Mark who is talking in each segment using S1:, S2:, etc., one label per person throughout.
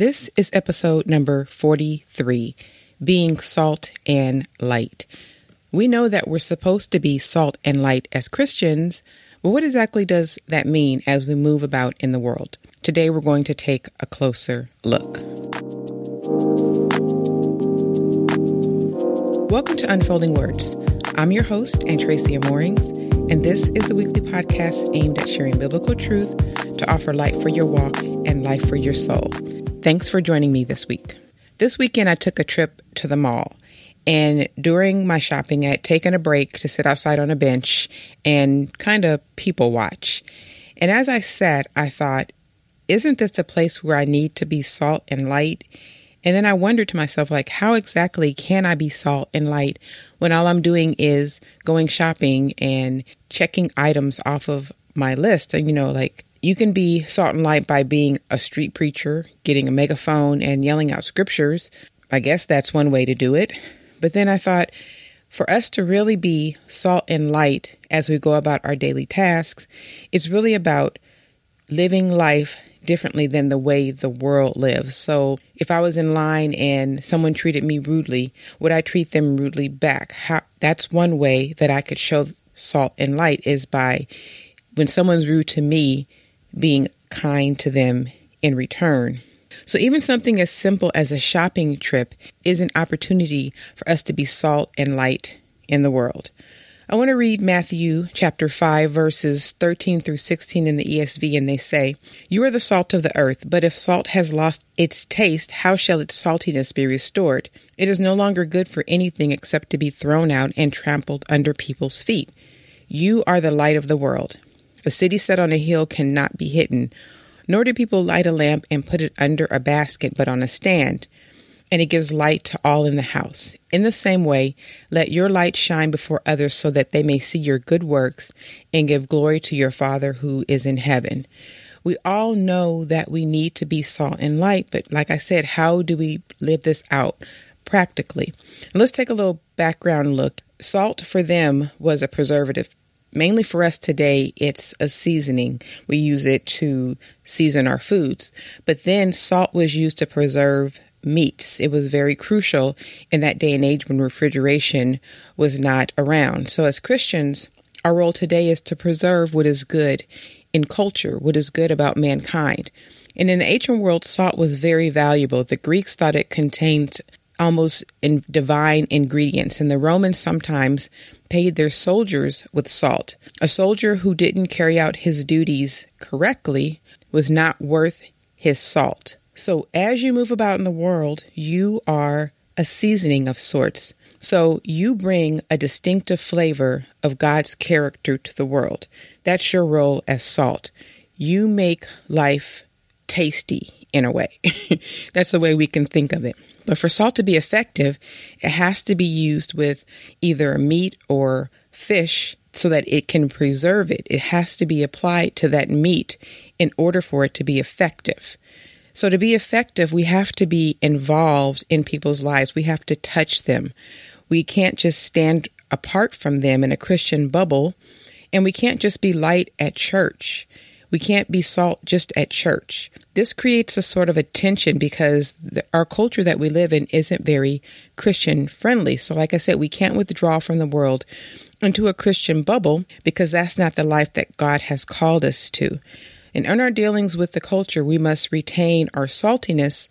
S1: This is episode number 43 Being Salt and Light. We know that we're supposed to be salt and light as Christians, but what exactly does that mean as we move about in the world? Today we're going to take a closer look. Welcome to Unfolding Words. I'm your host, Antracia Moorings, and this is the weekly podcast aimed at sharing biblical truth to offer light for your walk and life for your soul. Thanks for joining me this week. This weekend, I took a trip to the mall. And during my shopping, I had taken a break to sit outside on a bench and kind of people watch. And as I sat, I thought, isn't this a place where I need to be salt and light? And then I wondered to myself, like, how exactly can I be salt and light when all I'm doing is going shopping and checking items off of my list? And, you know, like you can be salt and light by being a street preacher, getting a megaphone and yelling out scriptures. I guess that's one way to do it. But then I thought, for us to really be salt and light as we go about our daily tasks, it's really about living life differently than the way the world lives. So if I was in line and someone treated me rudely, would I treat them rudely back? How, that's one way that I could show salt and light is by when someone's rude to me, being kind to them in return. So, even something as simple as a shopping trip is an opportunity for us to be salt and light in the world. I want to read Matthew chapter 5, verses 13 through 16 in the ESV, and they say, You are the salt of the earth, but if salt has lost its taste, how shall its saltiness be restored? It is no longer good for anything except to be thrown out and trampled under people's feet. You are the light of the world. A city set on a hill cannot be hidden, nor do people light a lamp and put it under a basket, but on a stand, and it gives light to all in the house. In the same way, let your light shine before others so that they may see your good works and give glory to your Father who is in heaven. We all know that we need to be salt and light, but like I said, how do we live this out practically? Let's take a little background look. Salt for them was a preservative mainly for us today, it's a seasoning. We use it to season our foods. But then salt was used to preserve meats. It was very crucial in that day and age when refrigeration was not around. So, as Christians, our role today is to preserve what is good in culture, what is good about mankind. And in the ancient world, salt was very valuable. The Greeks thought it contained almost in divine ingredients, and the Romans sometimes paid their soldiers with salt. A soldier who didn't carry out his duties correctly was not worth his salt. So, as you move about in the world, you are a seasoning of sorts. So, you bring a distinctive flavor of God's character to the world. That's your role as salt. You make life tasty in a way. That's the way we can think of it. But for salt to be effective, it has to be used with either meat or fish so that it can preserve it. It has to be applied to that meat in order for it to be effective. So, to be effective, we have to be involved in people's lives. We have to touch them. We can't just stand apart from them in a Christian bubble, and we can't just be light at church. We can't be salt just at church. This creates a sort of a tension because the, our culture that we live in isn't very Christian friendly. So, like I said, we can't withdraw from the world into a Christian bubble because that's not the life that God has called us to. And in our dealings with the culture, we must retain our saltiness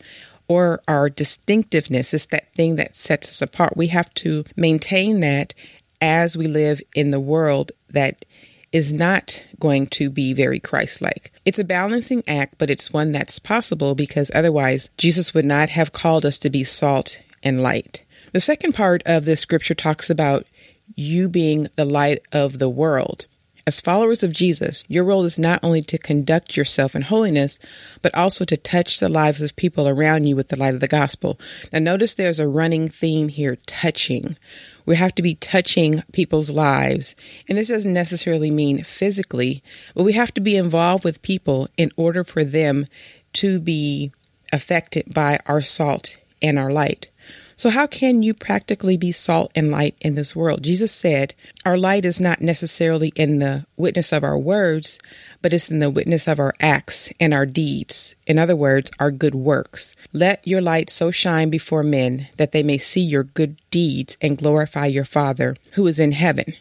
S1: or our distinctiveness. It's that thing that sets us apart. We have to maintain that as we live in the world that is not going to be very Christ like. It's a balancing act, but it's one that's possible because otherwise Jesus would not have called us to be salt and light. The second part of this scripture talks about you being the light of the world. As followers of Jesus, your role is not only to conduct yourself in holiness, but also to touch the lives of people around you with the light of the gospel. Now, notice there's a running theme here touching. We have to be touching people's lives. And this doesn't necessarily mean physically, but we have to be involved with people in order for them to be affected by our salt and our light. So, how can you practically be salt and light in this world? Jesus said, Our light is not necessarily in the witness of our words, but it's in the witness of our acts and our deeds. In other words, our good works. Let your light so shine before men that they may see your good deeds and glorify your Father who is in heaven.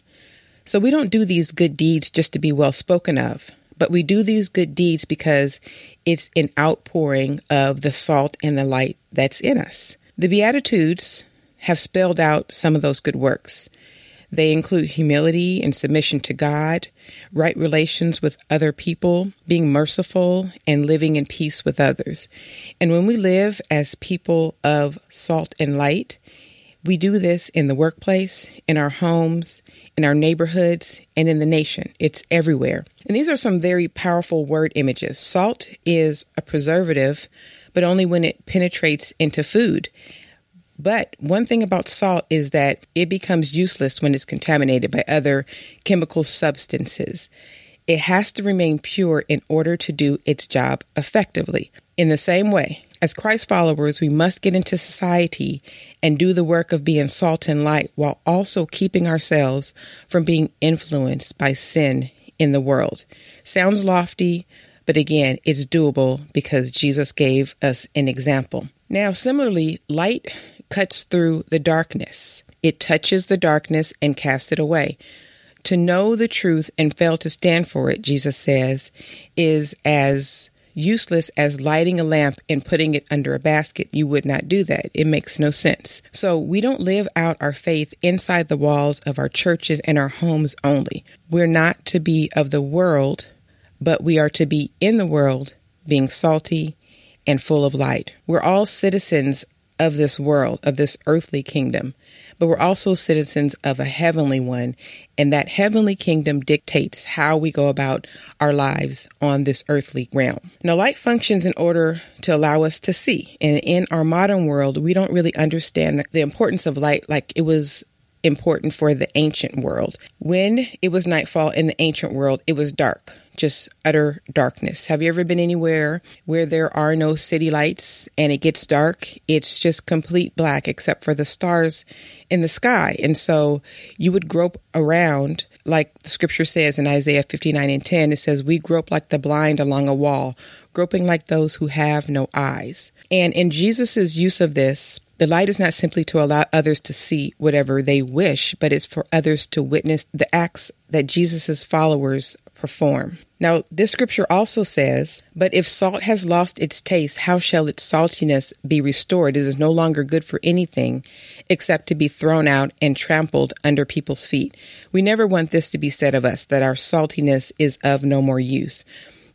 S1: So, we don't do these good deeds just to be well spoken of but we do these good deeds because it's an outpouring of the salt and the light that's in us. The Beatitudes have spelled out some of those good works. They include humility and submission to God, right relations with other people, being merciful, and living in peace with others. And when we live as people of salt and light, we do this in the workplace, in our homes, in our neighborhoods, and in the nation. It's everywhere. And these are some very powerful word images. Salt is a preservative but only when it penetrates into food. But one thing about salt is that it becomes useless when it's contaminated by other chemical substances. It has to remain pure in order to do its job effectively. In the same way, as Christ followers, we must get into society and do the work of being salt and light while also keeping ourselves from being influenced by sin in the world. Sounds lofty, but again, it's doable because Jesus gave us an example. Now, similarly, light cuts through the darkness. It touches the darkness and casts it away. To know the truth and fail to stand for it, Jesus says, is as useless as lighting a lamp and putting it under a basket. You would not do that. It makes no sense. So we don't live out our faith inside the walls of our churches and our homes only. We're not to be of the world, but we are to be in the world, being salty and full of light. We're all citizens of this world, of this earthly kingdom, but we're also citizens of a heavenly one, and that heavenly kingdom dictates how we go about our lives on this earthly realm. Now, light functions in order to allow us to see, and in our modern world, we don't really understand the importance of light like it was important for the ancient world. When it was nightfall in the ancient world, it was dark just utter darkness. Have you ever been anywhere where there are no city lights and it gets dark? It's just complete black except for the stars in the sky. And so you would grope around, like the scripture says in Isaiah 59 and 10, it says, We grope like the blind along a wall, groping like those who have no eyes. And in Jesus' use of this, the light is not simply to allow others to see whatever they wish, but it's for others to witness the acts that Jesus' followers perform. Now, this scripture also says, But if salt has lost its taste, how shall its saltiness be restored? It is no longer good for anything except to be thrown out and trampled under people's feet. We never want this to be said of us, that our saltiness is of no more use.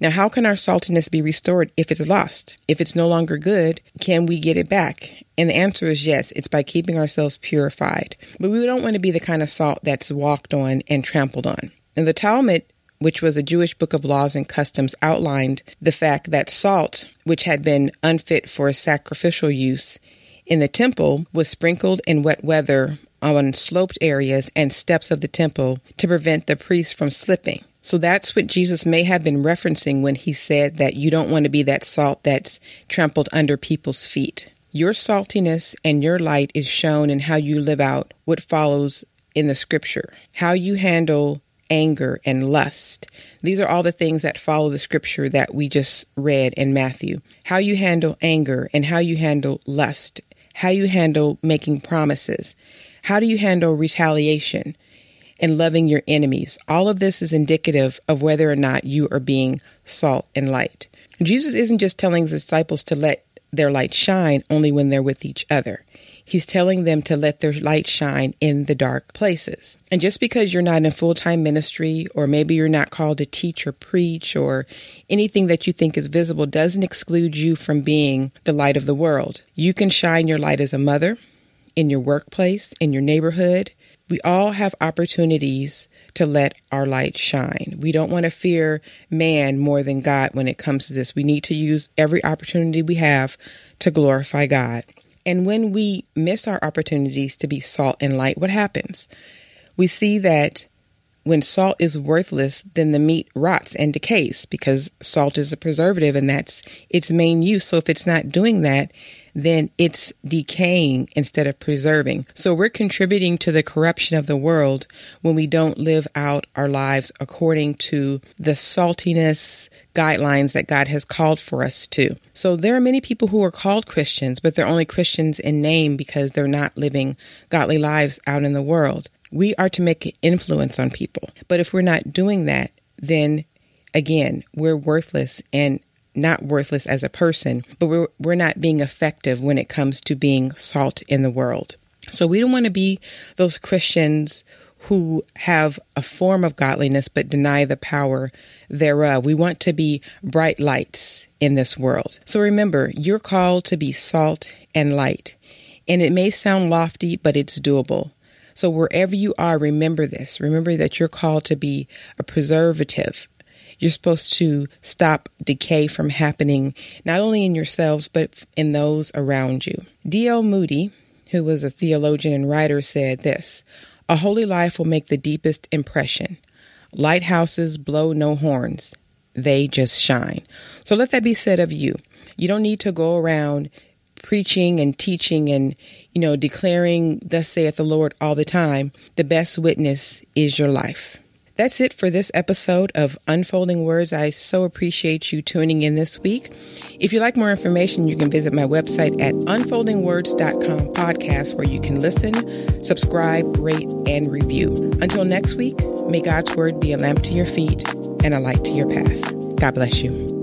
S1: Now, how can our saltiness be restored if it's lost? If it's no longer good, can we get it back? And the answer is yes, it's by keeping ourselves purified. But we don't want to be the kind of salt that's walked on and trampled on. And the Talmud which was a Jewish book of laws and customs, outlined the fact that salt, which had been unfit for sacrificial use in the temple, was sprinkled in wet weather on sloped areas and steps of the temple to prevent the priests from slipping. So that's what Jesus may have been referencing when he said that you don't want to be that salt that's trampled under people's feet. Your saltiness and your light is shown in how you live out what follows in the scripture, how you handle anger, and lust. These are all the things that follow the scripture that we just read in Matthew. How you handle anger and how you handle lust, how you handle making promises, how do you handle retaliation and loving your enemies. All of this is indicative of whether or not you are being salt and light. Jesus isn't just telling his disciples to let their light shine only when they're with each other. He's telling them to let their light shine in the dark places. And just because you're not in full time ministry, or maybe you're not called to teach or preach, or anything that you think is visible, doesn't exclude you from being the light of the world. You can shine your light as a mother, in your workplace, in your neighborhood. We all have opportunities to let our light shine. We don't want to fear man more than God when it comes to this. We need to use every opportunity we have to glorify God. And when we miss our opportunities to be salt and light, what happens? We see that when salt is worthless, then the meat rots and decays because salt is a preservative and that's its main use. So if it's not doing that, then it's decaying instead of preserving. So we're contributing to the corruption of the world when we don't live out our lives according to the saltiness guidelines that God has called for us to. So there are many people who are called Christians, but they're only Christians in name because they're not living godly lives out in the world. We are to make an influence on people. But if we're not doing that, then again, we're worthless and not worthless as a person, but we're, we're not being effective when it comes to being salt in the world. So we don't want to be those Christians who have a form of godliness but deny the power thereof. We want to be bright lights in this world. So remember, you're called to be salt and light. And it may sound lofty, but it's doable. So wherever you are, remember this. Remember that you're called to be a preservative, you're supposed to stop decay from happening, not only in yourselves, but in those around you. D.L. Moody, who was a theologian and writer, said this A holy life will make the deepest impression. Lighthouses blow no horns, they just shine. So let that be said of you. You don't need to go around preaching and teaching and, you know, declaring, Thus saith the Lord all the time. The best witness is your life. That's it for this episode of Unfolding Words. I so appreciate you tuning in this week. If you'd like more information, you can visit my website at unfoldingwords.com podcast where you can listen, subscribe, rate, and review. Until next week, may God's word be a lamp to your feet and a light to your path. God bless you.